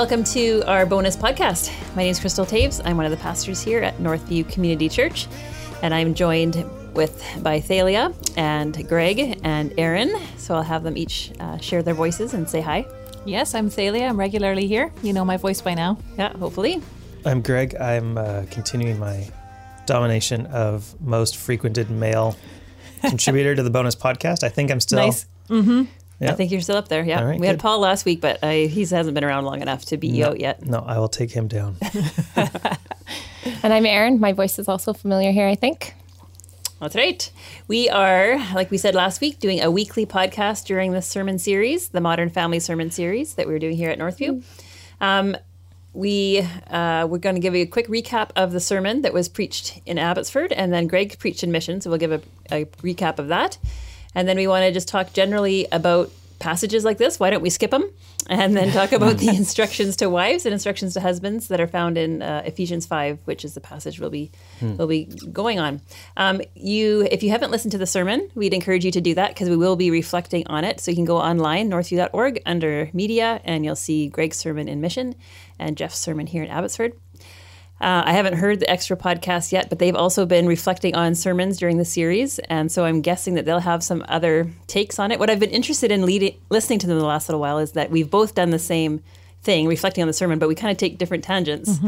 Hello and welcome to our bonus podcast. My name is Crystal Taves. I'm one of the pastors here at Northview Community Church, and I'm joined with by Thalia and Greg and Aaron. So I'll have them each uh, share their voices and say hi. Yes, I'm Thalia. I'm regularly here. You know my voice by now. Yeah, hopefully. I'm Greg. I'm uh, continuing my domination of most frequented male contributor to the bonus podcast. I think I'm still. Nice. Mm-hmm. I think you're still up there. Yeah, All right, we had. Paul last week, but uh, he hasn't been around long enough to be you No, out yet. No, I will take him down. And I'm Erin. My voice is also familiar here, I think. That's right. We are, like we said last week, doing a weekly podcast during this sermon series, the Modern Family Sermon Series that we're doing here at Northview. Um, we uh, we're going to give you a quick recap of the sermon that was preached in Abbotsford, and then Greg preached in Mission, so we'll give a, a recap of that. And then we want to just talk generally about passages like this. Why don't we skip them? And then talk about the instructions to wives and instructions to husbands that are found in uh, Ephesians 5, which is the passage we'll be, we'll be going on. Um, you, If you haven't listened to the sermon, we'd encourage you to do that because we will be reflecting on it. So you can go online, northview.org, under media, and you'll see Greg's sermon in Mission and Jeff's sermon here in Abbotsford. Uh, I haven't heard the extra podcast yet, but they've also been reflecting on sermons during the series, and so I'm guessing that they'll have some other takes on it. What I've been interested in leading, listening to them the last little while is that we've both done the same thing, reflecting on the sermon, but we kind of take different tangents,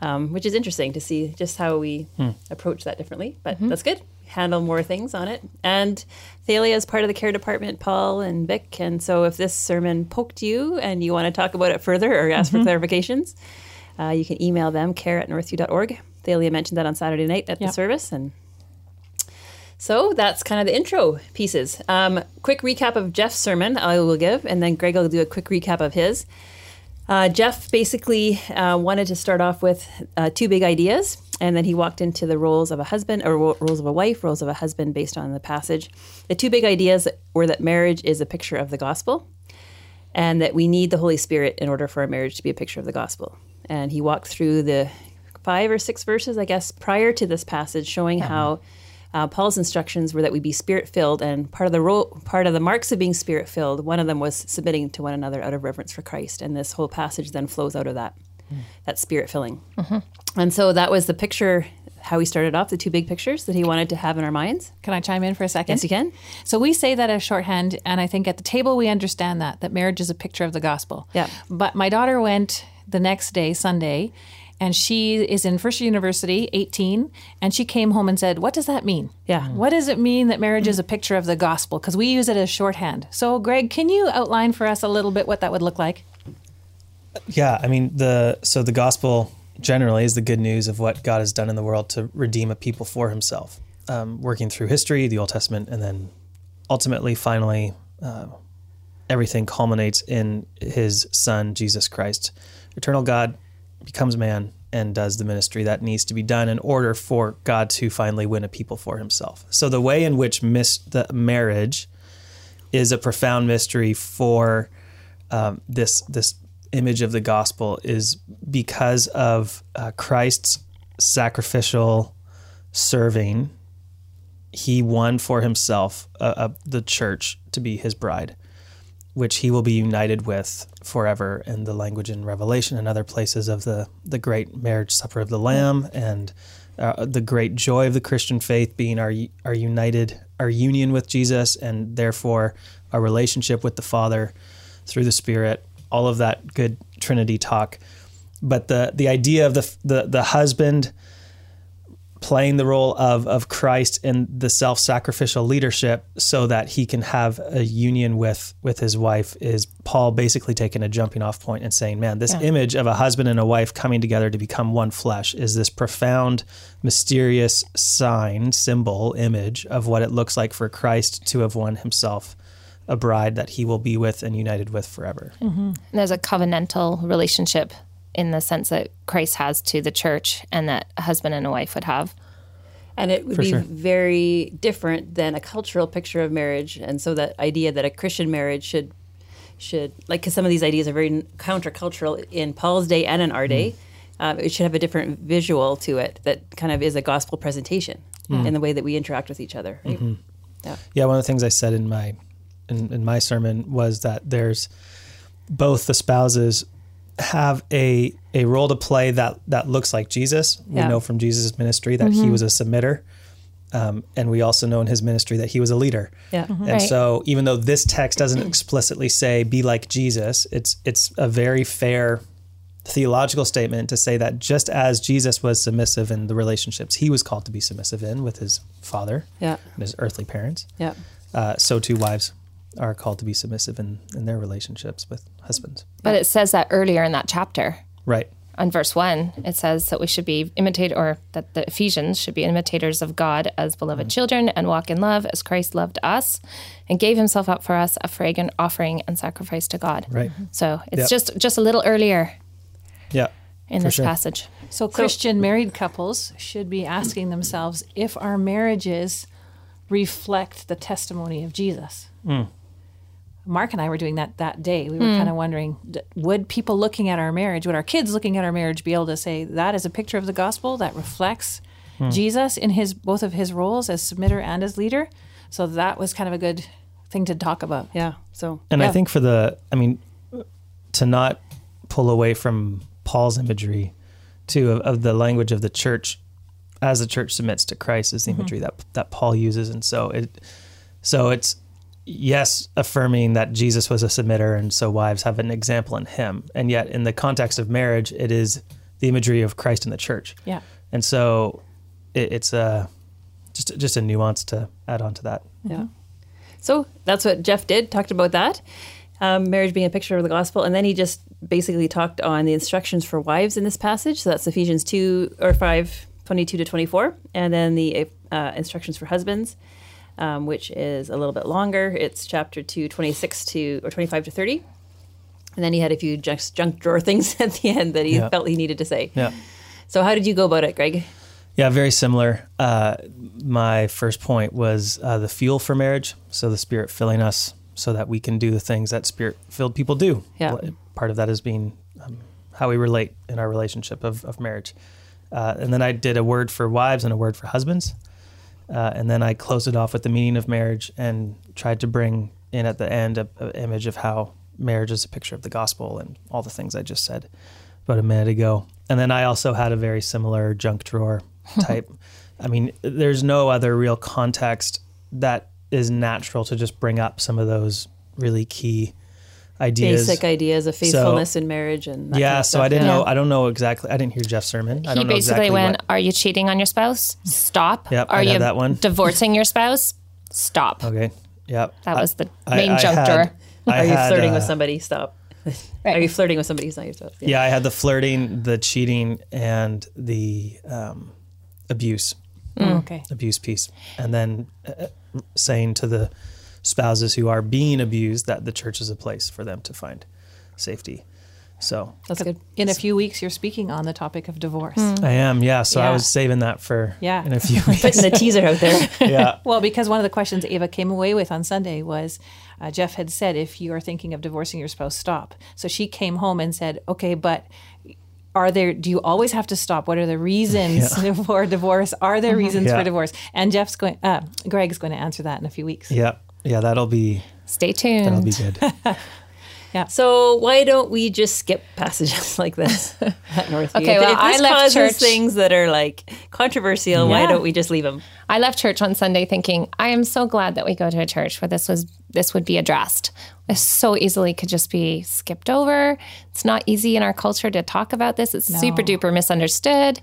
um, which is interesting to see just how we approach that differently. But that's good. Handle more things on it. And Thalia is part of the care department, Paul and Vic. And so if this sermon poked you and you want to talk about it further or ask for clarifications, uh, you can email them, care at northview.org. Thalia mentioned that on Saturday night at the service. And so that's kind of the intro pieces. Um, quick recap of Jeff's sermon I will give, and then Greg will do a quick recap of his. Uh, Jeff basically uh, wanted to start off with uh, two big ideas, and then he walked into the roles of a husband, or roles of a wife, roles of a husband based on the passage. The two big ideas were that marriage is a picture of the gospel, and that we need the Holy Spirit in order for our marriage to be a picture of the gospel. And he walked through the five or six verses, I guess, prior to this passage, showing uh-huh. how uh, Paul's instructions were that we be spirit filled, and part of the role, part of the marks of being spirit filled, one of them was submitting to one another out of reverence for Christ. And this whole passage then flows out of that, hmm. that spirit filling. Mm-hmm. And so that was the picture. How he started off, the two big pictures that he wanted to have in our minds. Can I chime in for a second? Yes, you can. So we say that as shorthand, and I think at the table we understand that that marriage is a picture of the gospel. Yeah. But my daughter went the next day, Sunday, and she is in First Year University, 18, and she came home and said, "What does that mean? Yeah. What does it mean that marriage is a picture of the gospel? Because we use it as shorthand. So, Greg, can you outline for us a little bit what that would look like? yeah, I mean the so the gospel generally is the good news of what God has done in the world to redeem a people for Himself, um, working through history, the Old Testament, and then ultimately, finally, uh, everything culminates in His Son Jesus Christ. Eternal God becomes man and does the ministry that needs to be done in order for God to finally win a people for Himself. So the way in which mis- the marriage is a profound mystery for um, this this image of the gospel is because of uh, Christ's sacrificial serving. He won for himself uh, uh, the church to be his bride, which he will be united with forever. In the language in Revelation and other places of the the great marriage supper of the Lamb and uh, the great joy of the Christian faith being our our united our union with Jesus and therefore our relationship with the Father through the Spirit, all of that good Trinity talk. But the the idea of the the, the husband playing the role of of Christ in the self-sacrificial leadership so that he can have a union with with his wife is Paul basically taking a jumping off point and saying, man, this image of a husband and a wife coming together to become one flesh is this profound mysterious sign, symbol, image of what it looks like for Christ to have won himself a bride that he will be with and united with forever. Mm-hmm. And there's a covenantal relationship in the sense that Christ has to the church and that a husband and a wife would have. And it would For be sure. very different than a cultural picture of marriage. And so that idea that a Christian marriage should should like because some of these ideas are very countercultural in Paul's day and in our day. Um, it should have a different visual to it that kind of is a gospel presentation mm. in the way that we interact with each other. Right? Mm-hmm. Yeah. Yeah, one of the things I said in my in, in my sermon was that there's both the spouses have a a role to play that that looks like Jesus. We Yeah. know from Jesus' ministry that he was a submitter, um, and we also know in his ministry that he was a leader. Yeah. And Right. so, even though this text doesn't explicitly say "be like Jesus," it's it's a very fair theological statement to say that just as Jesus was submissive in the relationships he was called to be submissive in with his father Yeah. and his earthly parents, Yeah. uh, so too wives are called to be submissive in, in their relationships with husbands. But it says that earlier in that chapter. Right. On verse one, it says that we should be imitate, or that the Ephesians should be imitators of God as beloved mm-hmm. children and walk in love as Christ loved us and gave Himself up for us, a fragrant offering and sacrifice to God. Right. So it's Yep. just just a little earlier Yeah. in this sure. passage. So Christian married couples should be asking themselves if our marriages reflect the testimony of Jesus. Mm. Mark and I were doing that that day. We were hmm. kind of wondering, would people looking at our marriage, would our kids looking at our marriage be able to say that is a picture of the gospel that reflects hmm. Jesus in his both of his roles as submitter and as leader? So that was kind of a good thing to talk about. Yeah. So And I think for the, I mean, to not pull away from Paul's imagery, too, of, of the language of the church as the church submits to Christ is the mm-hmm. imagery that that Paul uses, and so it, so it's yes, affirming that Jesus was a submitter, and so wives have an example in him, and yet in the context of marriage, it is the imagery of Christ in the church, Yeah. and so it, it's a just just a nuance to add on to that. Yeah. So that's what Jeff did, talked about that. Um, marriage being a picture of the gospel. And then he just basically talked on the instructions for wives in this passage. So that's Ephesians 2 or 5, 22 to 24. And then the uh, instructions for husbands, um, which is a little bit longer. It's chapter 2, 26 to or 25 to 30. And then he had a few just junk drawer things at the end that he Yeah. felt he needed to say. Yeah. So how did you go about it, Greg? Yeah, very similar. Uh, my first point was uh, the fuel for marriage. So the Spirit filling us so that we can do the things that Spirit filled people do. Yeah. Part of that is being um, how we relate in our relationship of, of marriage. Uh, and then I did a word for wives and a word for husbands. Uh, and then I closed it off with the meaning of marriage and tried to bring in at the end a, a image of how marriage is a picture of the gospel and all the things I just said about a minute ago. And then I also had a very similar junk drawer type. I mean, there's no other real context that is natural to just bring up some of those really key ideas. Basic ideas of faithfulness in marriage and that yeah, kind of so stuff. I didn't Yeah. know. I don't know exactly. I didn't hear Jeff's sermon. I He don't know basically exactly went, what- Are you cheating on your spouse? Stop. Yep, Are I you that one. divorcing your spouse? Stop. Okay. Yep. That was the I- main I junk had- Are you had, flirting uh, with somebody? Stop. Are you flirting with somebody who's not your spouse? Yeah, I had the flirting, the cheating, and the um, abuse. Oh, okay. abuse piece, and then uh, saying to the spouses who are being abused that the church is a place for them to find safety. So That's good. In a few weeks, you're speaking on the topic of divorce. I am, yeah. So I was saving that for Yeah. in a few weeks. Putting the teaser out there. yeah, Well, because one of the questions Ava came away with on Sunday was uh, Jeff had said, if you are thinking of divorcing your spouse, stop. So she came home and said, okay, but are there, do you always have to stop? What are the reasons for divorce? Are there reasons Yeah. for divorce? And Jeff's going, uh, Greg's going to answer that in a few weeks. yeah, yeah. That'll be Stay tuned. that'll be good. Yeah. So why don't we just skip passages like this at Northview? Okay, If- well, if I this left causes church- things that are like controversial. Why don't we just leave them? I left church on Sunday thinking, I am so glad that we go to a church where this was this would be addressed. This so easily could just be skipped over. It's not easy in our culture to talk about this. It's super duper misunderstood.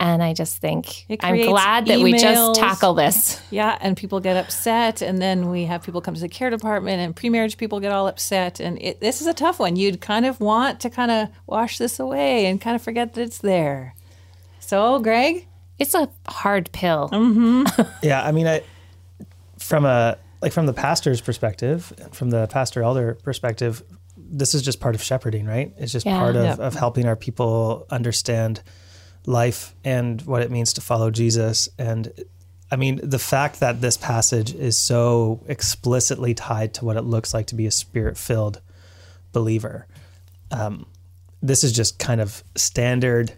And I just think I'm glad that we just tackle this. Yeah, and people get upset, and then we have people come to the care department, and pre-marriage people get all upset, and it, this is a tough one. You'd kind of want to kind of wash this away and kind of forget that it's there. So, Greg, It's a hard pill. Mm-hmm. yeah, I mean, I from a like from the pastor's perspective, from the pastor elder perspective, this is just part of shepherding, right? It's just Yeah. part of, Yep. of helping our people understand life and what it means to follow Jesus. And I mean, the fact that this passage is so explicitly tied to what it looks like to be a spirit filled believer. Um, this is just kind of standard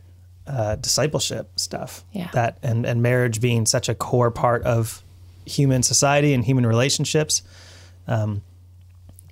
uh, discipleship stuff. Yeah. That and and marriage being such a core part of human society and human relationships. Um,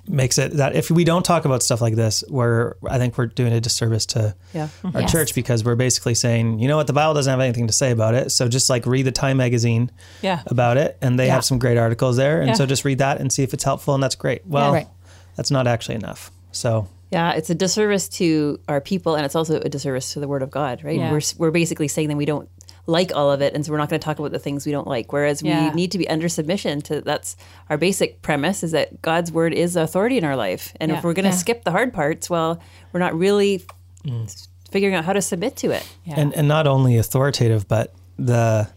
makes it that if we don't talk about stuff like this, we're I think we're doing a disservice to Yeah. our Yes. church because we're basically saying, you know what, the Bible doesn't have anything to say about it. So just like read the Time magazine Yeah. about it, and they Yeah. have some great articles there. And Yeah. so just read that and see if it's helpful, and that's great. Well, right. that's not actually enough. So Yeah, it's a disservice to our people, and it's also a disservice to the Word of God, right? Yeah. We're we're basically saying that we don't like all of it, and so we're not going to talk about the things we don't like. Whereas Yeah. we need to be under submission to that's our basic premise is that God's Word is authority in our life, and Yeah. if we're going to Yeah. skip the hard parts, well, we're not really mm. figuring out how to submit to it. Yeah. and and not only authoritative, but the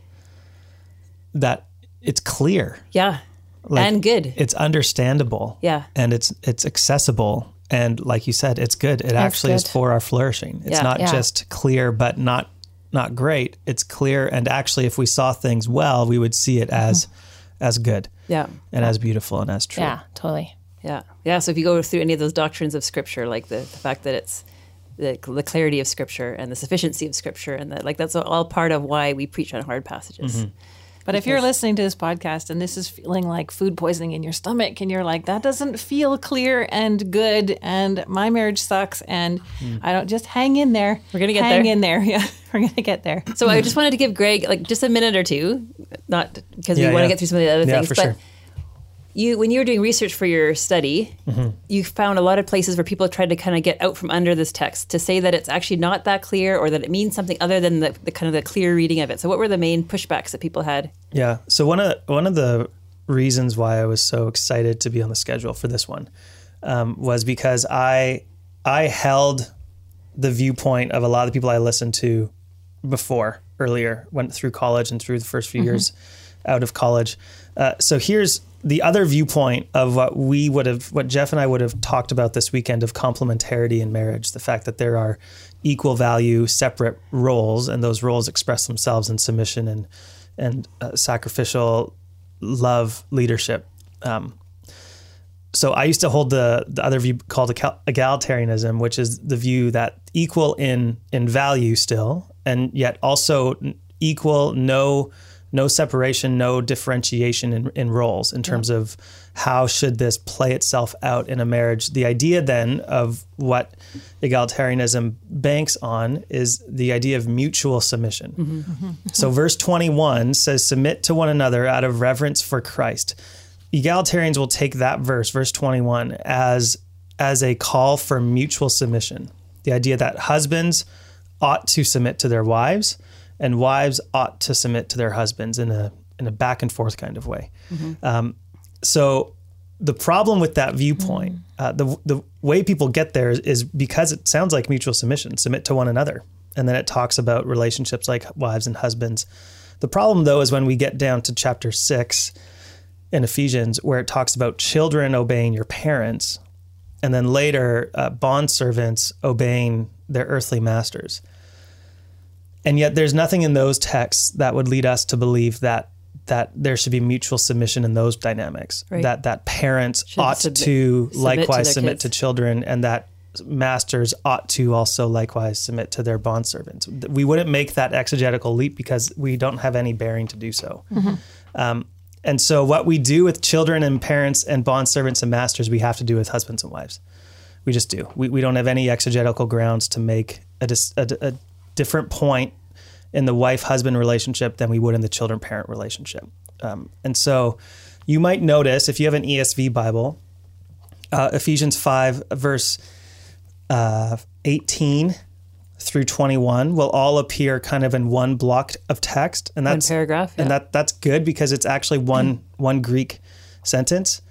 that it's clear, Yeah, Like, and good. it's understandable, Yeah. and it's it's accessible, and like you said, it's good. It actually is for our flourishing. It's Yeah. not Yeah. just clear, but not not great. It's clear, and actually, if we saw things well, we would see it mm-hmm. as as good Yeah. and as beautiful and as true. Yeah, totally. Yeah. Yeah. So if you go through any of those doctrines of Scripture, like the, the fact that it's the, the clarity of Scripture and the sufficiency of Scripture, and that like that's all part of why we preach on hard passages. Mm-hmm. But if you're listening to this podcast and this is feeling like food poisoning in your stomach, and you're like, that doesn't feel clear and good, and my marriage sucks, and hmm. I don't just hang in there. We're gonna get hang there. in there. Yeah, we're gonna get there. So I just wanted to give Greg like just a minute or two, not because Yeah, we want yeah. to get through some of the other Yeah, things, for but sure. You when you were doing research for your study, Mm-hmm. you found a lot of places where people tried to kind of get out from under this text to say that it's actually not that clear or that it means something other than the, the kind of the clear reading of it. So what were the main pushbacks that people had? Yeah. So one of one of the reasons why I was so excited to be on the schedule for this one um, was because I I held the viewpoint of a lot of the people I listened to before earlier went through college and through the first few years out of college. Uh, so here's the other viewpoint of what we would have, what Jeff and I would have talked about this weekend of complementarity in marriage, the fact that there are equal value, separate roles, and those roles express themselves in submission and and uh, sacrificial love leadership. Um, so I used to hold the the other view called egalitarianism, which is the view that equal in in value still, and yet also equal, no no separation, no differentiation in, in roles in terms of how should this play itself out in a marriage. The idea then of what egalitarianism banks on is the idea of mutual submission. Mm-hmm, mm-hmm. So verse 21 says, Submit to one another out of reverence for Christ. Egalitarians will take that verse, verse 21, as as a call for mutual submission. The idea that husbands ought to submit to their wives and wives ought to submit to their husbands in a in a back and forth kind of way. Um, so the problem with that viewpoint, uh, the the way people get there is, is because it sounds like mutual submission, submit to one another, and then it talks about relationships like wives and husbands. The problem though is when we get down to chapter six in Ephesians, where it talks about children obeying your parents, and then later uh, bond servants obeying their earthly masters. And yet, there's nothing in those texts that would lead us to believe that that there should be mutual submission in those dynamics. Right. That that parents Should ought submit- to submit to likewise their submit kids. to children, and that masters ought to also likewise submit to their bond servants. We wouldn't make that exegetical leap because we don't have any bearing to do so. Um, and so, what we do with children and parents and bond servants and masters, we have to do with husbands and wives. We just do. We, we don't have any exegetical grounds to make a, dis, a, a different point in the wife husband relationship than we would in the children parent relationship. Um, and so, you might notice if you have an ESV Bible, uh, Ephesians 5, verse uh, 18 through 21 will all appear kind of in one block of text. And One that's paragraph. and that that's good because it's actually one one Greek sentence.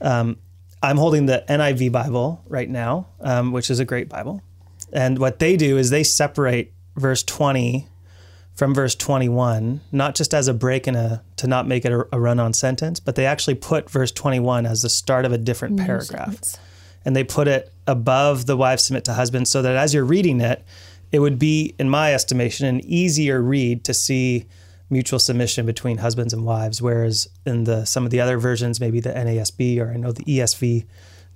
Um, I'm holding the NIV Bible right now, um, which is a great Bible, and what they do is they separate verse 20 from verse 21, not just as a break in a to not make it a, a run-on sentence, but they actually put verse 21 as the start of a different mm, paragraph and they put it above the wives submit to husbands so that as you're reading it, it would be, in my estimation, an easier read to see mutual submission between husbands and wives. Whereas in the some of the other versions, maybe the NASB or I know the ESV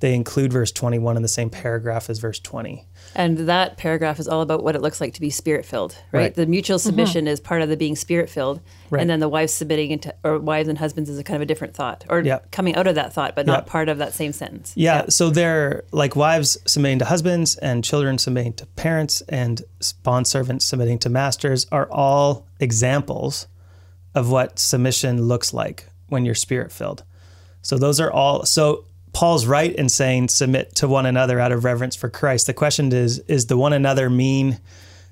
they include verse 21 in the same paragraph as verse 20. And that paragraph is all about what it looks like to be spirit filled, right? Right. The mutual mm-hmm. submission is part of the being spirit filled, Right. and then the wives submitting into or wives and husbands is a kind of a different thought, or Yeah. coming out of that thought, but not Yeah. part of that same sentence. Yeah, so they're like wives submitting to husbands and children submitting to parents and bondservants submitting to masters are all examples of what submission looks like when you're spirit filled. So those are all so Paul's right in saying submit to one another out of reverence for Christ. The question is is the one another mean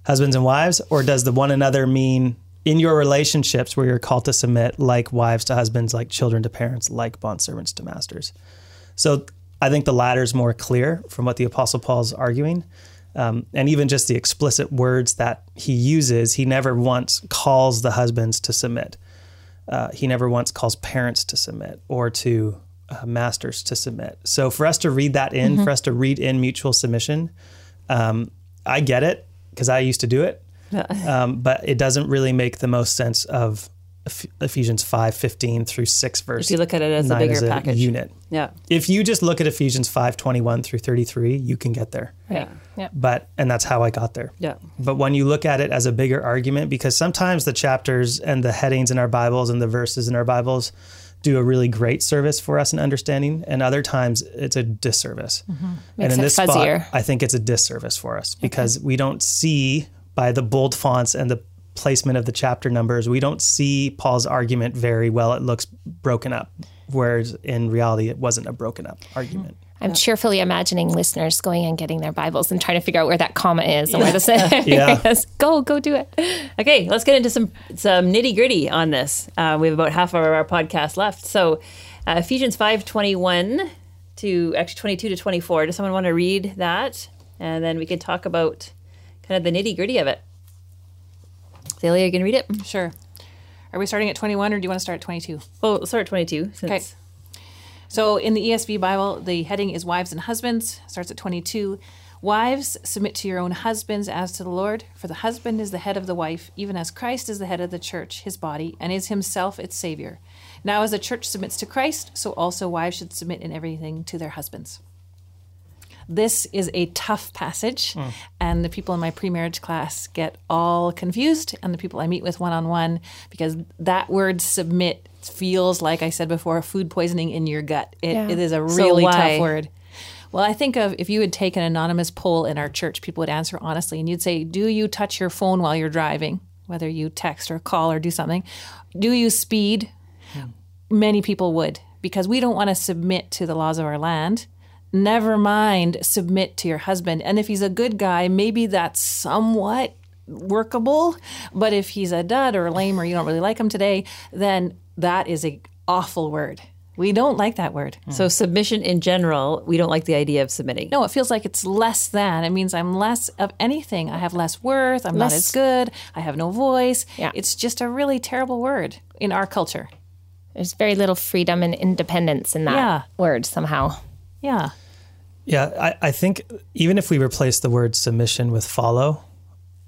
husbands and wives or does the one another mean in your relationships where you're called to submit like wives to husbands, like children to parents, like bondservants to masters? So I think the latter is more clear from what the Apostle Paul's arguing. Um, and even just the explicit words that he uses, he never once calls the husbands to submit. Uh, he never once calls parents to submit or to uh, masters to submit. So for us to read that in, for us to read in mutual submission, um, I get it because I used to do it, um, but it doesn't really make the most sense of Eph- Ephesians five fifteen through six verse. If you look at it as a nine bigger package. unit. Yeah, If you just look at Ephesians five twenty one through thirty three, you can get there. yeah, Yeah. But and that's how I got there. yeah. But when you look at it as a bigger argument, because sometimes the chapters and the headings in our Bibles and the verses in our Bibles do a really great service for us in understanding, and other times it's a disservice. Mm-hmm. And in this fuzzier. spot, I think it's a disservice for us because we don't see by the bold fonts and the placement of the chapter numbers, we don't see Paul's argument very well. It looks broken up, whereas in reality, it wasn't a broken up mm-hmm. argument. I'm cheerfully imagining listeners going and getting their Bibles and trying to figure out where that comma is and where the Yeah. is. Go, go do it. Okay, let's get into some some nitty gritty on this. Uh, we have about half of our podcast left. So, uh, Ephesians five twenty one to actually twenty two to twenty four. Does someone want to read that, and then we can talk about kind of the nitty gritty of it? Thalia, you can read it. Sure. Are we starting at 21 or do you want to start at 22? Well, let's start at twenty two. Okay. So in the ESV Bible, the heading is Wives and Husbands, starts at 22. Wives, submit to your own husbands as to the Lord, for the husband is the head of the wife, even as Christ is the head of the church, his body, and is himself its Savior. Now, as the church submits to Christ, so also wives should submit in everything to their husbands. This is a tough passage, hmm. and the people in my pre marriage class get all confused, and the people I meet with one on one, because that word submit feels like I said before, food poisoning in your gut. It, Yeah. it is a really why? tough word. Well, I think of if you would take an anonymous poll in our church, people would answer honestly, and you'd say, Do you touch your phone while you're driving, whether you text or call or do something? Do you speed? Hmm. Many people would, because we don't want to submit to the laws of our land. Never mind submit to your husband. And if he's a good guy, maybe that's somewhat workable. But if he's a dud or lame or you don't really like him today, then that is a awful word. We don't like that word. So submission in general, we don't like the idea of submitting. No, it feels like it's less than. It means I'm less of anything. I have less worth. I'm not as good. I have no voice. Yeah. It's just a really terrible word in our culture. There's very little freedom and independence in that Yeah. word somehow. Yeah. Yeah, I, I think even if we replace the word submission with follow,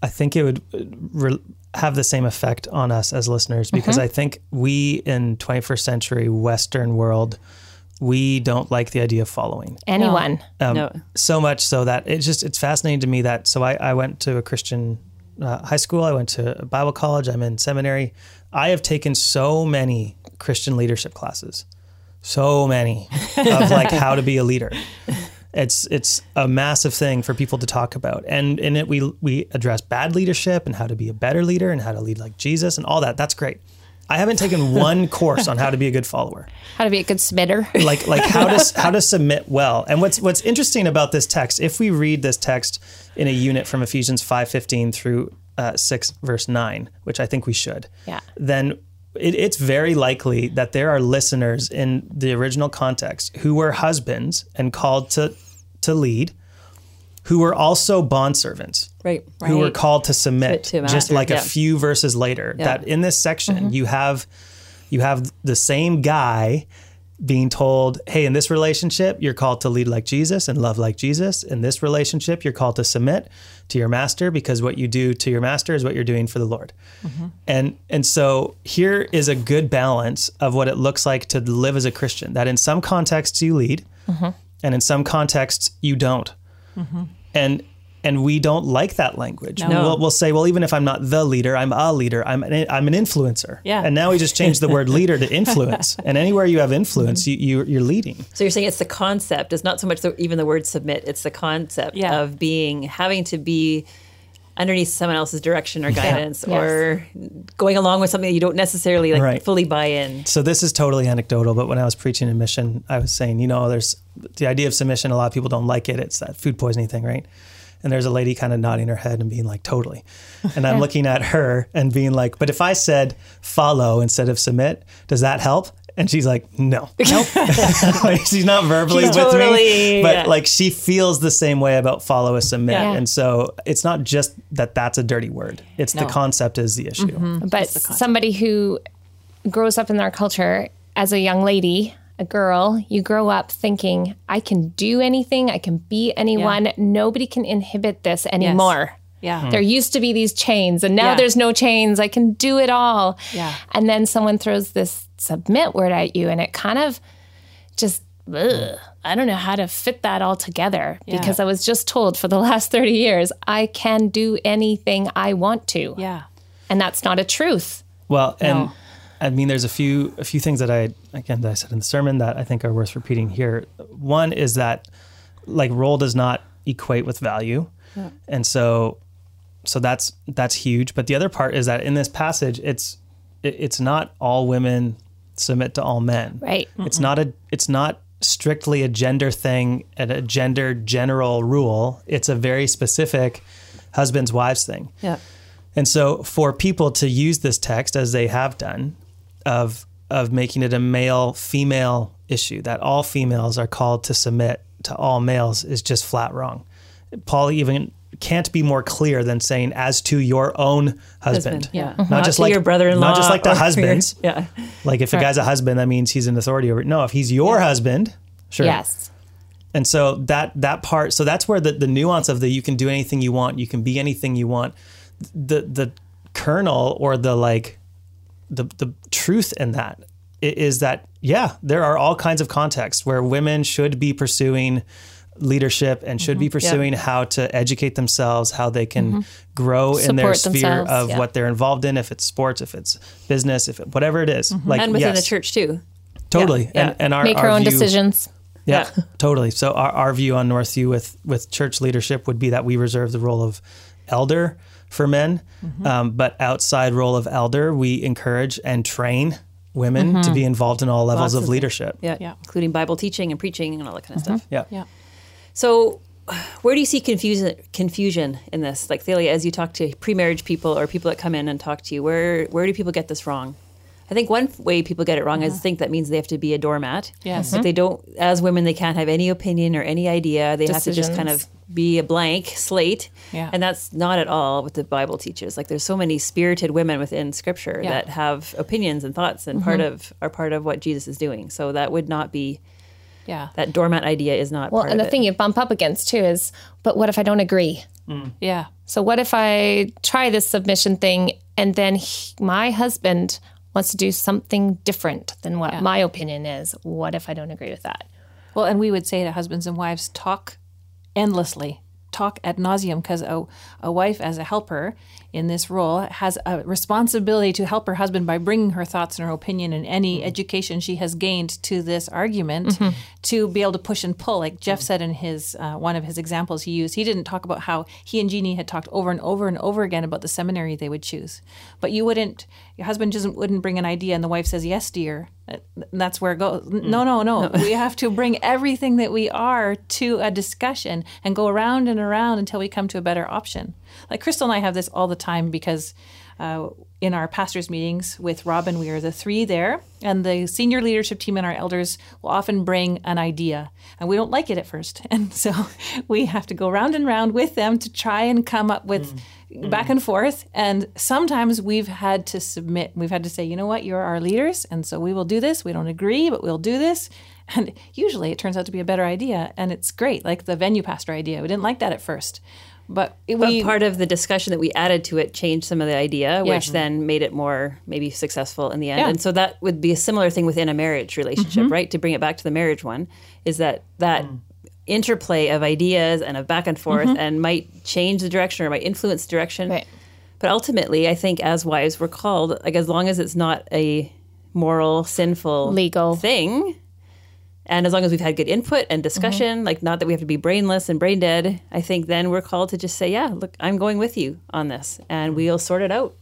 I think it would uh, re- have the same effect on us as listeners because I think we in 21st century Western world, we don't like the idea of following. Anyone. Um, No. So much so that it's just it's fascinating to me that so I, I went to a Christian uh, high school, I went to a Bible college, I'm in seminary. I have taken so many Christian leadership classes, so many of like how to be a leader. It's it's a massive thing for people to talk about, and in it we we address bad leadership and how to be a better leader and how to lead like Jesus and all that. That's great. I haven't taken one course on how to be a good follower How to be a good submitter. like like how to how to submit well. And what's what's interesting about this text, if we read this text in a unit from Ephesians five fifteen through uh, six verse nine, which I think we should, Yeah. then it, it's very likely that there are listeners in the original context who were husbands and called to to lead, who were also bondservants Right. who were called to submit, To- to just like yeah. a few verses later. That in this section mm-hmm. you have you have the same guy being told, "Hey, in this relationship, you're called to lead like Jesus and love like Jesus. In this relationship, you're called to submit to your master because what you do to your master is what you're doing for the Lord." And and so here is a good balance of what it looks like to live as a Christian. That in some contexts you lead, and in some contexts you don't. Mm-hmm. And and we don't like that language. No. We'll, we'll say, well, even if I'm not the leader, I'm a leader. I'm an, I'm an influencer. Yeah. And now we just changed the word leader to influence. And anywhere you have influence, Mm-hmm. you, you you're leading. So you're saying it's the concept. It's not so much the, even the word submit. It's the concept Yeah. of being having to be underneath someone else's direction or guidance, Yes. or going along with something that you don't necessarily like Right. fully buy in. So this is totally anecdotal, but when I was preaching in mission, I was saying, you know, there's the idea of submission. A lot of people don't like it. It's that food poisoning thing, right? And there's a lady kind of nodding her head and being like, totally. And I'm looking at her and being like, but if I said follow instead of submit, does that help? And she's like, no. Nope. like, she's not verbally She's with me, but yeah. like she feels the same way about follow as submit. Yeah. And so it's not just that that's a dirty word. It's the concept is the issue. Mm-hmm. But somebody who grows up in our culture as a young lady, a girl, you grow up thinking, I can do anything, I can be anyone. Nobody can inhibit this anymore. Yeah. There used to be these chains, and now Yeah. there's no chains. I can do it all. Yeah. And then someone throws this submit word at you, and it kind of just, ugh, I don't know how to fit that all together because I was just told for the last 30 years, I can do anything I want to. Yeah. And that's not a truth. Well, and No. I mean, there's a few a few things that I again that I said in the sermon that I think are worth repeating here. One is that like role does not equate with value, and so so that's that's huge. But the other part is that in this passage, it's it, it's not all women submit to all men. Right. It's not a it's not strictly a gender thing and a gender general rule. It's a very specific husbands wives thing. Yeah. And so for people to use this text as they have done of of making it a male female issue that all females are called to submit to all males is just flat wrong. Paul even can't be more clear than saying as to your own husband. Husband, yeah. Not, Not just like your brother-in-law Not just like the or your- husbands. yeah. Like if a guy's a husband, that means he's an authority over. No, if he's your husband, sure. Yes. And so that that part, so that's where the, the nuance of the you can do anything you want, you can be anything you want. The the kernel or the like the the truth in that is that yeah, there are all kinds of contexts where women should be pursuing leadership and should mm-hmm. be pursuing how to educate themselves, how they can mm-hmm. grow in their sphere of yeah. what they're involved in, if it's sports, if it's business, if it, whatever it is. Mm-hmm. Like And within yes, the church too. totally. Yeah. And, and our Make her our own view- decisions. yeah, Yeah. totally. So our, our view on Northview with with church leadership would be that we reserve the role of elder for men, um, but outside role of elder, we encourage and train women to be involved in all levels Lots of of- leadership. Yeah. Yeah. Including Bible teaching and preaching and all that kind of stuff. Yeah. Yeah. So, where do you see confusion confusion in this? Like Thalia, as you talk to pre-marriage people or people that come in and talk to you, where where do people get this wrong? I think one way people get it wrong is uh-huh. think that means they have to be a doormat. Yes. That they don't, as women, they can't have any opinion or any idea. They have to just kind of be a blank slate. Yeah. And that's not at all what the Bible teaches. Like there's so many spirited women within Scripture Yeah. that have opinions and thoughts and part mm-hmm. of are part of what Jesus is doing. So that would not be Yeah. that doormat idea is not. Well, part and of the it. thing you bump up against too is, but what if I don't agree? Mm. Yeah. So what if I try this submission thing and then he, my husband wants to do something different than what my opinion is? What if I don't agree with that? Well, and we would say to husbands and wives, talk endlessly, talk ad nauseum, because a, a wife, as a helper in this role, has a responsibility to help her husband by bringing her thoughts and her opinion and any mm-hmm. education she has gained to this argument mm-hmm. to be able to push and pull. Like Jeff said in his uh, one of his examples he used, he didn't talk about how he and Jeannie had talked over and over and over again about the seminary they would choose, but you wouldn't. Your husband just wouldn't bring an idea, and the wife says, "Yes, dear." And that's where it goes. No, no, no. Mm-hmm. we have to bring everything that we are to a discussion and go around and around until we come to a better option. Like Crystal and I have this all the time because uh, in our pastors' meetings with Robin, we are the three there, and the senior leadership team and our elders will often bring an idea, and we don't like it at first, and so we have to go round and round with them to try and come up with. Back and forth, and sometimes we've had to submit. We've had to say, you know what, you're our leaders, and so we will do this. We don't agree, but we'll do this. And usually, it turns out to be a better idea, and it's great. Like the venue pastor idea, we didn't like that at first, But But we part of the discussion that we added to it changed some of the idea, Yes. which then made it more maybe successful in the end. Yeah. And so that would be a similar thing within a marriage relationship, Mm-hmm. right? To bring it back to the marriage one, is that that interplay of ideas and of back and forth Mm-hmm. and might change the direction or might influence the direction. Right. But ultimately, I think as wives, we're called, like as long as it's not a moral, sinful, Legal. thing, and as long as we've had good input and mm-hmm. discussion, like not that we have to be brainless and brain dead, I think then we're called to just say, yeah, look, I'm going with you on this, and we'll sort it out.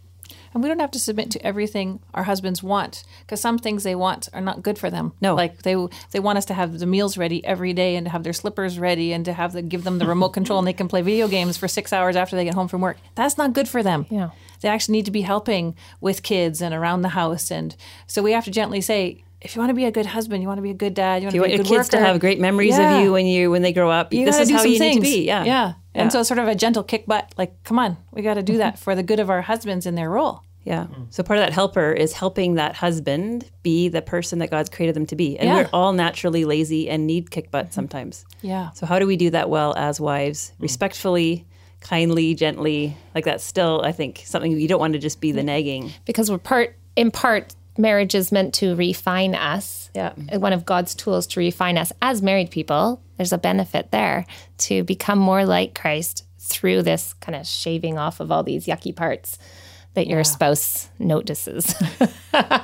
and we don't have to submit to everything our husbands want because some things they want are not good for them. No. like they they want us to have the meals ready every day and to have their slippers ready and to have the give them the remote control and they can play video games for six hours after they get home from work. That's not good for them. Yeah. they actually need to be helping with kids and around the house, and so we have to gently say. If you want to be a good husband, you want to be a good dad, you want You to want be a your good kids to have great memories Yeah. of you when you when they grow up. you this is do how some you things. need to be. Yeah, yeah. Yeah. And so sort of a gentle kick butt, like, come on, we got to do that for the good of our husbands in their role. Yeah. Mm. So part of that helper is helping that husband be the person that God's created them to be. And Yeah. we're all naturally lazy and need kick butt sometimes. Yeah. So how do we do that well as wives? Mm. Respectfully, kindly, gently. Like that's still, I think, something you don't want to just be the mm. nagging. because we're part in part marriage is meant to refine us. Yeah. Uh, one of god's tools to refine us as married people there's a benefit there to become more like christ through this kind of shaving off of all these yucky parts that your spouse notices.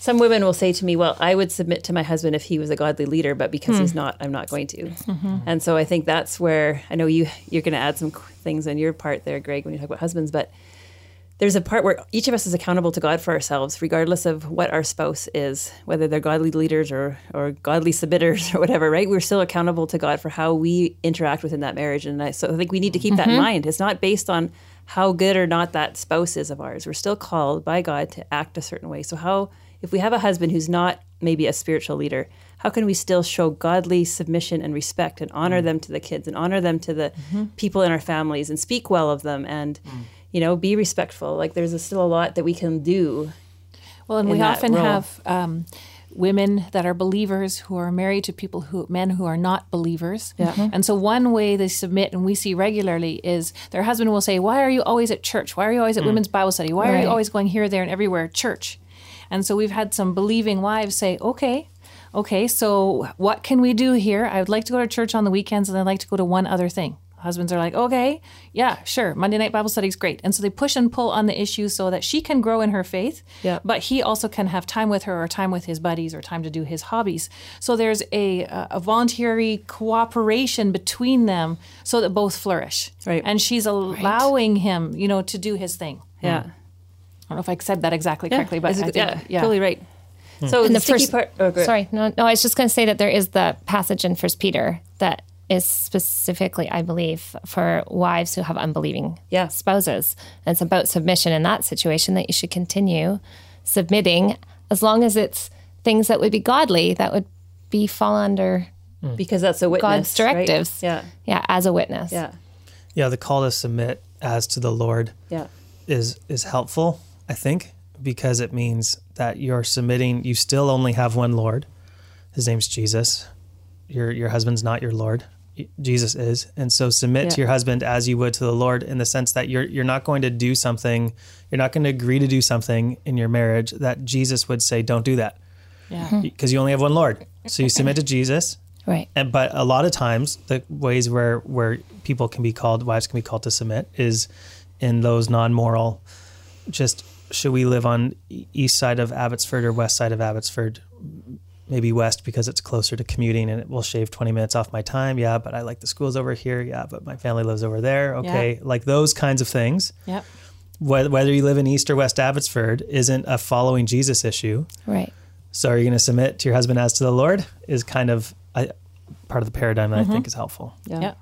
Some women will say to me, "Well, I would submit to my husband if he was a godly leader, but because he's hmm. not, I'm not going to." Mm-hmm. And so I think that's where I know you you're going to add some things on your part there, Greg, when you talk about husbands, but there's a part where each of us is accountable to God for ourselves, regardless of what our spouse is, whether they're godly leaders or or godly submitters or whatever. Right? We're still accountable to God for how we interact within that marriage, and I, so I think we need to keep that in mm-hmm. mind. It's not based on how good or not that spouse is of ours. We're still called by God to act a certain way. So how if we have a husband who's not maybe a spiritual leader, how can we still show godly submission and respect and honor mm. them to the kids and honor them to the mm-hmm. people in our families and speak well of them and mm. You know be respectful? Like there's a, still a lot that we can do. Well, and we often role. have um, women that are believers who are married to people who men who are not believers. Yeah. And so one way they submit, and we see regularly, is their husband will say, "Why are you always at church? Why are you always at women's Bible study? Why are you always going here, there, and everywhere church?" And so we've had some believing wives say, "Okay." Okay, so what can we do here? I would like to go to church on the weekends and I'd like to go to one other thing. Husbands are like, okay, yeah, sure. Monday night Bible study is great. And so they push and pull on the issue so that she can grow in her faith, Yeah. but he also can have time with her or time with his buddies or time to do his hobbies. So there's a, a voluntary cooperation between them so that both flourish. Right. And she's allowing him, you know, to do his thing. Yeah. Hmm. I don't know if I said that exactly correctly, but Is I think, yeah, yeah, totally right. Hmm. So And the, the sticky first- part. Oh, sorry no no i was just going to say that there is the passage in first peter that is specifically i believe for wives who have unbelieving Yeah. spouses and it's about submission in that situation that you should continue submitting as long as it's things that would be godly that would be fall under mm. Because that's a witness. god's right? directives Yeah. yeah as a witness Yeah. Yeah, the call to submit as to the Lord Yeah. is is helpful, I think, because it means that you're submitting. You still only have one Lord. His name's Jesus. Your your husband's not your Lord. Jesus is, and so submit Yeah. to your husband as you would to the Lord, in the sense that you're you're not going to do something. You're not going to agree to do something in your marriage that Jesus would say, "Don't do that," yeah. Mm-hmm. because you only have one Lord. So you submit to Jesus, right and but a lot of times the ways where where people can be called wives can be called to submit is in those non-moral just should we live on east side of abbotsford or west side of abbotsford maybe west because it's closer to commuting and it will shave 20 minutes off my time. Yeah but i like the schools over here. Yeah but my family lives over there. Okay like those kinds of things. Yep. whether, whether you live in east or west abbotsford isn't a following jesus issue. Right. So are you going to submit to your husband as to the lord is kind of I, part of the paradigm that i mm-hmm. think is helpful. Yeah. Yeah.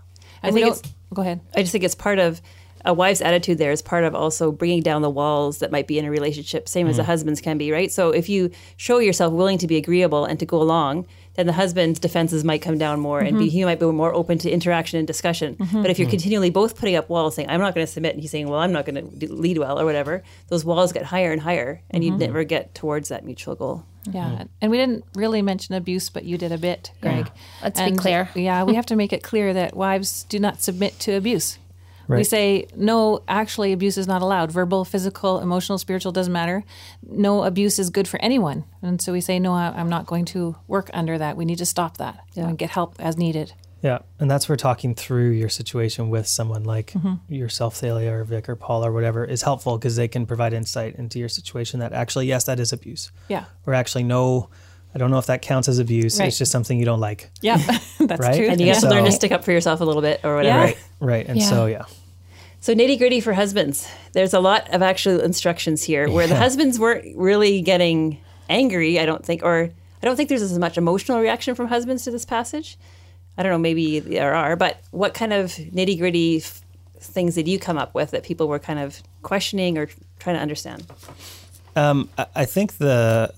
I And think it's- go ahead. I just think it's part of a wife's attitude there is part of also bringing down the walls that might be in a relationship, same as a mm. husband's can be, right? So if you show yourself willing to be agreeable and to go along, then the husband's defenses might come down more and mm-hmm. be, he might be more open to interaction and discussion. Mm-hmm. But if you're mm. continually both putting up walls saying, I'm not going to submit, and he's saying, well, I'm not going to lead well or whatever, those walls get higher and higher and you mm-hmm. never get towards that mutual goal. Yeah, mm. and we didn't really mention abuse, but you did a bit, Greg. Let's be clear. Yeah, we have to make it clear that wives do not submit to abuse. We say no, actually, abuse is not allowed. Verbal, physical, emotional, spiritual doesn't matter. No abuse is good for anyone, and so we say no. I- I'm not going to work under that. We need to stop that and get help as needed. Yeah, and that's where talking through your situation with someone like mm-hmm. yourself, Thalia, or Vic, or Paul, or whatever, is helpful because they can provide insight into your situation. That actually, yes, that is abuse, Yeah, or actually, no, I don't know if that counts as abuse. Right. It's just something you don't like. yeah, that's Right? true. And you Yeah. have to learn to So- stick up for yourself a little bit or whatever. Yeah. Right, right, and Yeah. so yeah, So nitty gritty for husbands. There's a lot of actual instructions here where the husbands weren't really getting angry. I don't think, or I don't think there's as much emotional reaction from husbands to this passage. I don't know, maybe there are, but what kind of nitty gritty f- things did you come up with that people were kind of questioning or trying to understand? Um, I- I think the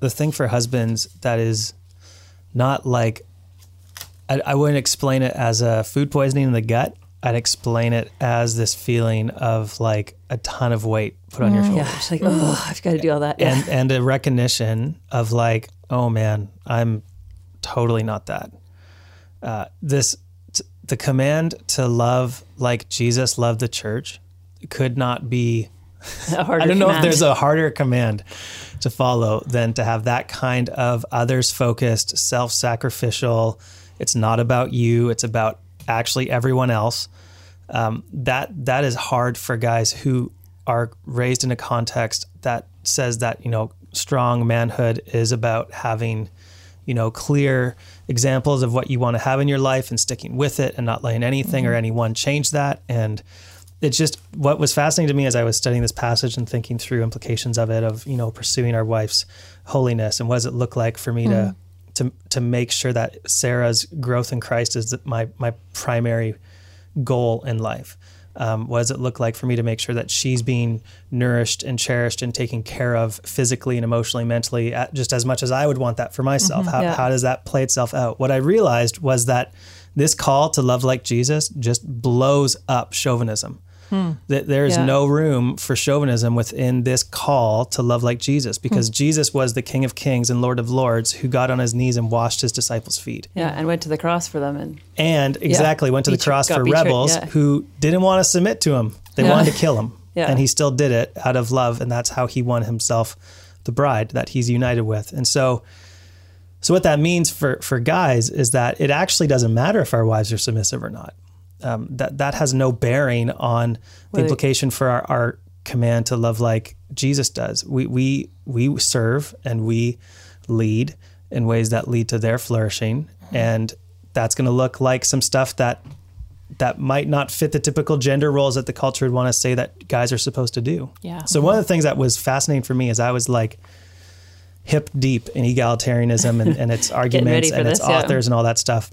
the thing for husbands that is not like I, I wouldn't explain it as a food poisoning in the gut. I'd explain it as this feeling of like a ton of weight put on your shoulders. Yeah, it's like, oh, I've got to do all that. Yeah. and and a recognition of like, oh man, I'm totally not that. Uh, this t- the command to love like Jesus loved the church could not be. I don't know command. if there's a harder command to follow than to have that kind of others focused, self sacrificial. It's not about you. It's about actually everyone else. Um, that that is hard for guys who are raised in a context that says that you know strong manhood is about having you know clear examples of what you want to have in your life and sticking with it and not letting anything or anyone change that and it's just what was fascinating to me as I was studying this passage and thinking through implications of it of you know pursuing our wife's holiness and what does it look like for me to to to make sure that Sarah's growth in Christ is my my primary goal in life. Um, what does it look like for me to make sure that she's being nourished and cherished and taken care of physically and emotionally, mentally, at, just as much as I would want that for myself? how, Yeah. how does that play itself out? What I realized was that this call to love like Jesus just blows up chauvinism. That there is Yeah. no room for chauvinism within this call to love like Jesus because hmm. Jesus was the King of Kings and Lord of Lords who got on his knees and washed his disciples' feet yeah, and went to the cross for them. And and exactly went to the cross for rebels yeah. who didn't want to submit to him. They Yeah. wanted to kill him. Yeah. And he still did it out of love. And that's how he won himself the bride that he's united with. And so so what that means for for guys is that it actually doesn't matter if our wives are submissive or not. Um, that that has no bearing on the implication for our, our command to love like Jesus does. We we we serve and we lead in ways that lead to their flourishing, and that's going to look like some stuff that that might not fit the typical gender roles that the culture would want to say that guys are supposed to do. Yeah. So one of the things that was fascinating for me is I was like hip deep in egalitarianism and, and its arguments and its this, yeah. authors and all that stuff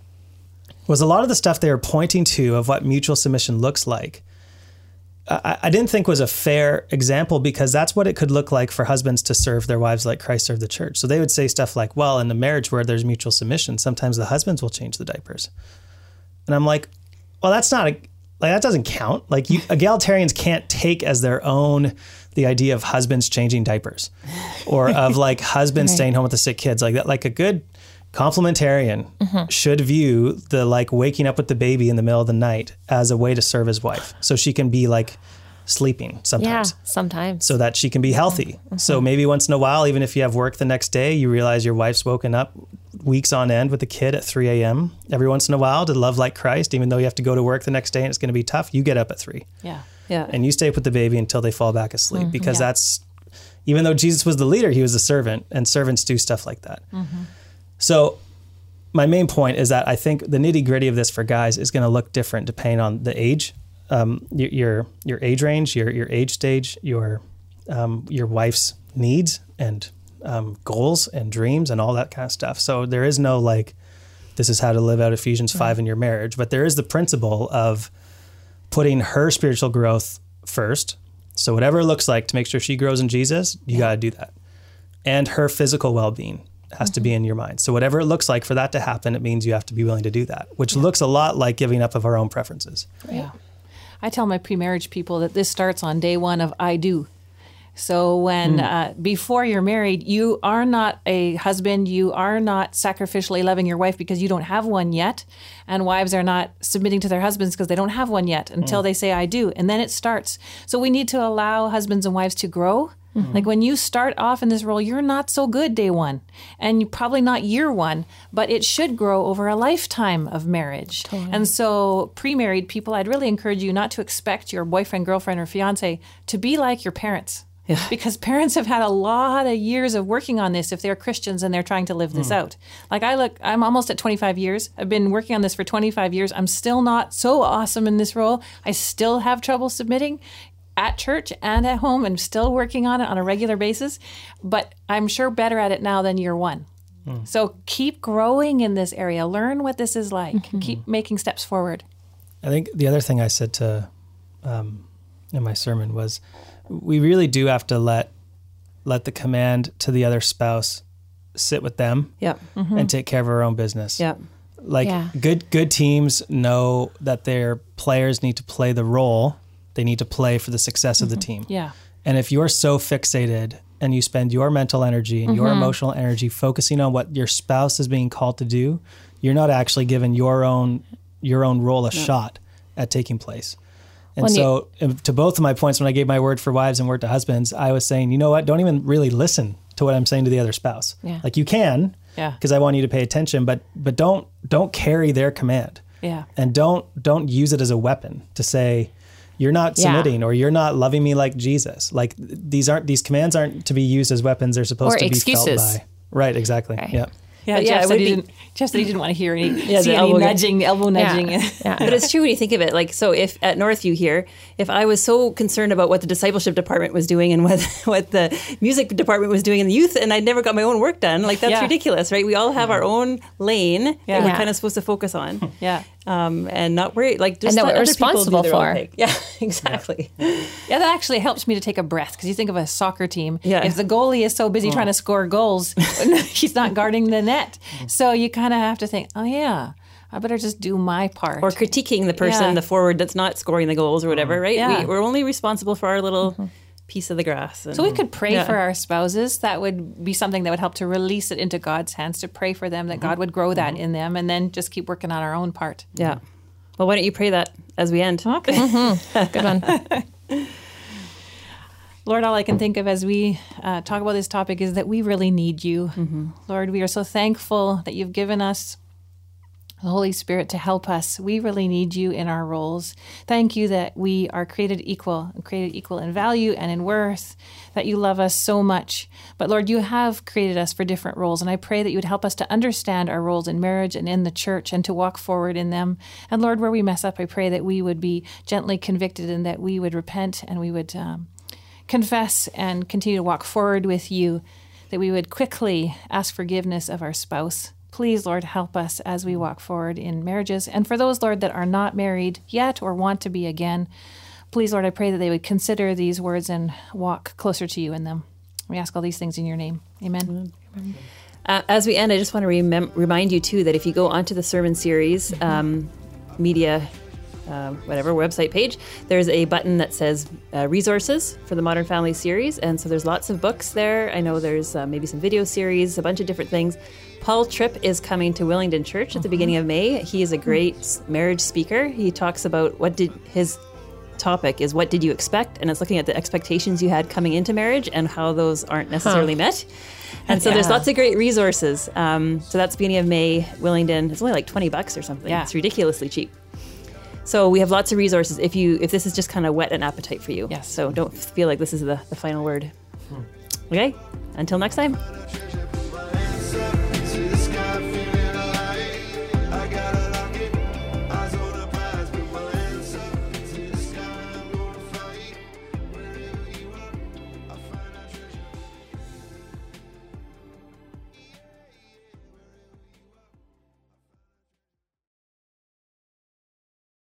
was a lot of the stuff they were pointing to of what mutual submission looks like. I, I didn't think was a fair example because that's what it could look like for husbands to serve their wives like Christ served the church. So they would say stuff like, well, in the marriage where there's mutual submission, sometimes the husbands will change the diapers. And I'm like, well, that's not a, like that doesn't count. Like you, egalitarians can't take as their own the idea of husbands changing diapers, or of like husbands staying home with the sick kids. Like that, like a good complementarian mm-hmm. should view the like waking up with the baby in the middle of the night as a way to serve his wife, so she can be like sleeping sometimes. Yeah, sometimes so that she can be healthy. Mm-hmm. So maybe once in a while, even if you have work the next day, you realize your wife's woken up weeks on end with the kid at 3 a.m. Every once in a while to love like Christ, even though you have to go to work the next day and it's going to be tough, you get up at 3 Yeah. yeah, and you stay up with the baby until they fall back asleep mm-hmm, because Yeah. that's even though Jesus was the leader, he was a servant, and servants do stuff like that. So, my main point is that I think the nitty gritty of this for guys is going to look different depending on the age, um, your, your your age range, your your age stage, your um, your wife's needs and um, goals and dreams and all that kind of stuff. So there is no like, this is how to live out Ephesians five in your marriage, but there is the principle of putting her spiritual growth first. So whatever it looks like to make sure she grows in Jesus, you got to do that. And her physical well-being has to be mm-hmm. in your mind. So whatever it looks like for that to happen, it means you have to be willing to do that, which looks a lot like giving up of our own preferences. Yeah. I tell my pre-marriage people that this starts on day one of I do. So when hmm. uh, before you're married, you are not a husband. You are not sacrificially loving your wife because you don't have one yet, and wives are not submitting to their husbands because they don't have one yet until hmm. they say I do, and then it starts. So we need to allow husbands and wives to grow. Mm-hmm. Like when you start off in this role, you're not so good day one, and probably not year one, but it should grow over a lifetime of marriage. And so, pre married people, I'd really encourage you not to expect your boyfriend, girlfriend, or fiance to be like your parents. Because parents have had a lot of years of working on this if they're Christians and they're trying to live this mm. out. Like I look, I'm almost at 25 years. I've been working on this for 25 years. I'm still not so awesome in this role. I still have trouble submitting at church and at home and still working on it on a regular basis. But I'm sure better at it now than year one. Hmm. So keep growing in this area. Learn what this is like. Mm-hmm. Keep making steps forward. I think the other thing I said to um, in my sermon was we really do have to let let the command to the other spouse sit with them Yep. Mm-hmm. and take care of our own business. Yep. Like Yeah. good good teams know that their players need to play the role they need to play for the success of the team. Yeah. And if you're so fixated and you spend your mental energy and your emotional energy focusing on what your spouse is being called to do, you're not actually giving your own your own role a shot at taking place. And and so, um, to both of my points, when I gave my word for wives and word to husbands, I was saying, you know what? Don't even really listen to what I'm saying to the other spouse. Yeah. Like you can, Yeah. because I want you to pay attention, but but don't don't carry their command Yeah. and don't don't use it as a weapon to say you're not Yeah. submitting or you're not loving me like Jesus. Like these aren't these commands aren't to be used as weapons. They're supposed Or to be excuses. felt by. Right, exactly. Right. Yeah. Yeah, But yeah, Jeff, it said he be- didn't, Jeff said he didn't want to hear any, Yeah, see the any elbow- nudging, elbow nudging. Yeah. yeah. But it's true when you think of it. Like, so if at Northview here, if I was so concerned about what the discipleship department was doing and what what the music department was doing in the youth, and I never got my own work done, like that's Yeah. ridiculous, right? We all have our own lane that we're Yeah. kind of supposed to focus on, Yeah. Um, and not worry. Like, just that let we're people do responsible their own for. Yeah, exactly. Yeah, that actually helps me to take a breath because you think of a soccer team. Yeah. If the goalie is so busy trying to score goals, he's not guarding the net. So you kind of have to think, oh, yeah, I better just do my part. Or critiquing the person, Yeah. the forward that's not scoring the goals or whatever, right? Yeah. We, we're only responsible for our little piece of the grass. And, so we could pray Yeah. for our spouses. That would be something that would help to release it into God's hands, to pray for them, that mm-hmm. God would grow that mm-hmm. in them, and then just keep working on our own part. yeah. Well, why don't you pray that as we end? Okay. Mm-hmm. Good one. Lord, all I can think of as we uh, talk about this topic is that we really need you. Lord, we are so thankful that you've given us the Holy Spirit to help us. We really need you in our roles. Thank you that we are created equal, created equal in value and in worth, that you love us so much. But Lord, you have created us for different roles, and I pray that you would help us to understand our roles in marriage and in the church and to walk forward in them. And Lord, where we mess up, I pray that we would be gently convicted and that we would repent and we would. Um, confess and continue to walk forward with you, that we would quickly ask forgiveness of our spouse. Please, Lord, help us as we walk forward in marriages. And for those, Lord, that are not married yet or want to be again, please, Lord, I pray that they would consider these words and walk closer to you in them. We ask all these things in your name. Amen. Uh, as we end, I just want to remem- remind you too that if you go onto the sermon series um, media, uh, whatever website page, there's a button that says uh, resources for the Modern Family series, and so there's lots of books there. I know there's uh, maybe some video series, a bunch of different things. Paul Tripp is coming to Willingdon Church at the beginning of May. He is a great marriage speaker. He talks about what did his topic is what did you expect and it's looking at the expectations you had coming into marriage and how those aren't necessarily met and so there's lots of great resources um, so that's beginning of may willingdon it's only like 20 bucks or something Yeah. it's ridiculously cheap so we have lots of resources if you if this is just kind of whet an appetite for you. Yes. so don't feel like this is the, the final word. Hmm. Okay? Until next time